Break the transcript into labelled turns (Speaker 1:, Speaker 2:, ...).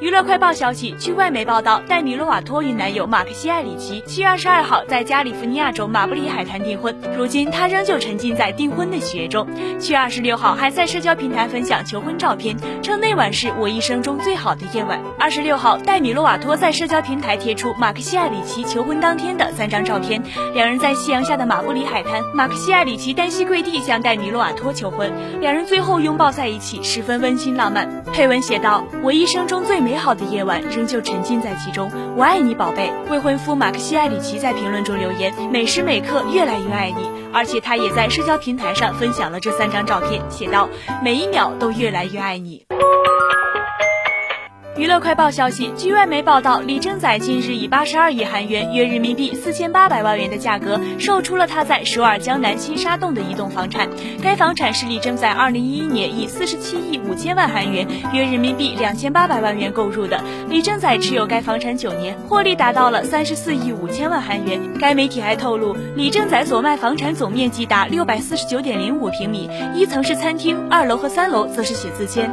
Speaker 1: 娱乐快报消息，据外媒报道，戴米洛瓦托与男友马克西·艾里奇七月二十二号在加利福尼亚州马布里海滩订婚。如今，他仍旧沉浸在订婚的喜悦中。七月二十六号，还在社交平台分享求婚照片，称那晚是我一生中最好的夜晚。二十六号，戴米洛瓦托在社交平台贴出马克西·艾里奇求婚当天的三张照片，两人在夕阳下的马布里海滩，马克西·艾里奇单膝跪地向戴米洛瓦托求婚，两人最后拥抱在一起，十分温馨浪漫。配文写道：“我一生中最美。”美好的夜晚仍旧沉浸在其中，我爱你，宝贝。未婚夫马克西·艾里奇在评论中留言：“每时每刻越来越爱你。”而且他也在社交平台上分享了这三张照片，写道：“每一秒都越来越爱你。”娱乐快报消息，据外媒报道，李正宰近日以八十二亿韩元（约人民币四千八百万元）的价格售出了他在首尔江南新沙洞的一栋房产。该房产是李正宰二零一一年以四十七亿五千万韩元（约人民币两千八百万元）购入的。李正宰持有该房产九年，获利达到了三十四亿五千万韩元。该媒体还透露，李正宰所卖房产总面积达六百四十九点零五平米，一层是餐厅，二楼和三楼则是写字间。